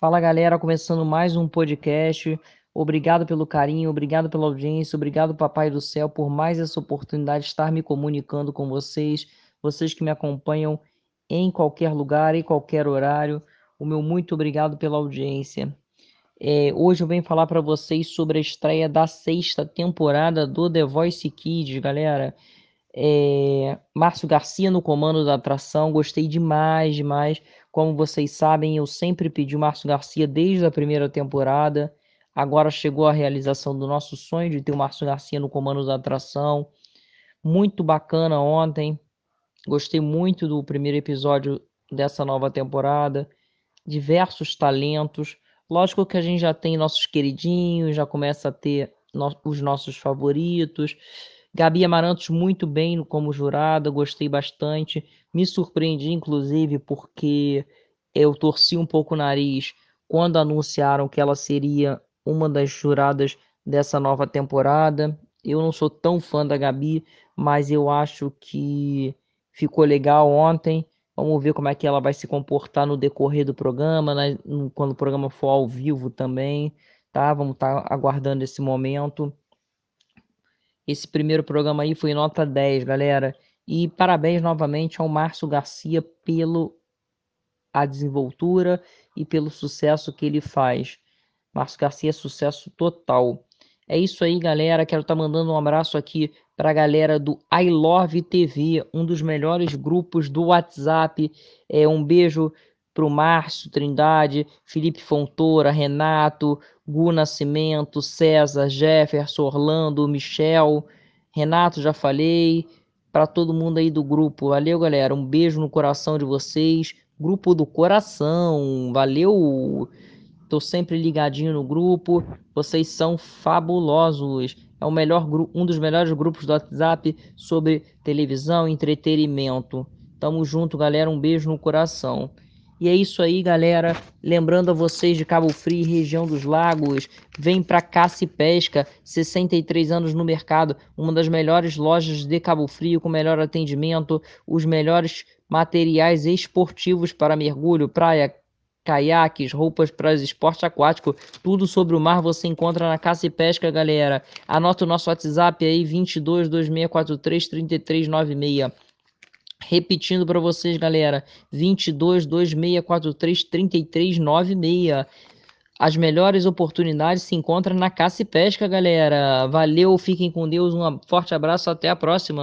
Fala galera, começando mais um podcast. Obrigado pelo carinho, obrigado pela audiência, obrigado, Papai do Céu, por mais essa oportunidade de estar me comunicando com vocês, vocês que me acompanham em qualquer lugar, em qualquer horário. O meu muito obrigado pela audiência. É, hoje eu venho falar para vocês sobre a estreia da sexta temporada do The Voice Kids, galera. É, Márcio Garcia no comando da atração, gostei demais, demais. Como vocês sabem, eu sempre pedi o Márcio Garcia desde a primeira temporada. Agora chegou a realização do nosso sonho de ter o Márcio Garcia no comando da atração. Muito bacana ontem. Gostei muito do primeiro episódio dessa nova temporada. Diversos talentos. Lógico que a gente já tem nossos queridinhos, já começa a ter no os nossos favoritos. Gabi Amarantos muito bem como jurada, gostei bastante. Me surpreendi, inclusive, porque eu torci um pouco o nariz quando anunciaram que ela seria uma das juradas dessa nova temporada. Eu não sou tão fã da Gabi, mas eu acho que ficou legal ontem. Vamos ver como é que ela vai se comportar no decorrer do programa, né? quando o programa for ao vivo também, tá? Vamos estar tá aguardando esse momento. Esse primeiro programa aí foi nota 10, galera. E parabéns novamente ao Márcio Garcia pelo a desenvoltura e pelo sucesso que ele faz. Márcio Garcia é sucesso total. É isso aí, galera. Quero estar tá mandando um abraço aqui para a galera do I Love TV, um dos melhores grupos do WhatsApp. É um beijo para o Márcio Trindade, Felipe Fontoura, Renato, Gu Nascimento, César, Jefferson, Orlando, Michel, Renato, já falei, para todo mundo aí do grupo. Valeu, galera. Um beijo no coração de vocês. Grupo do coração. Valeu. Tô sempre ligadinho no grupo. Vocês são fabulosos. É o melhor um dos melhores grupos do WhatsApp sobre televisão e entretenimento. Tamo junto, galera. Um beijo no coração. E é isso aí, galera. Lembrando a vocês de Cabo Frio, região dos lagos, vem para Caça e Pesca, 63 anos no mercado, uma das melhores lojas de Cabo Frio com melhor atendimento, os melhores materiais esportivos para mergulho, praia, caiaques, roupas para esporte aquático, tudo sobre o mar você encontra na Caça e Pesca, galera. Anota o nosso WhatsApp aí 22 2643 3396. Repetindo para vocês, galera, 22 2643 3396. As melhores oportunidades se encontram na caça e pesca, galera. Valeu, fiquem com Deus, um forte abraço, até a próxima.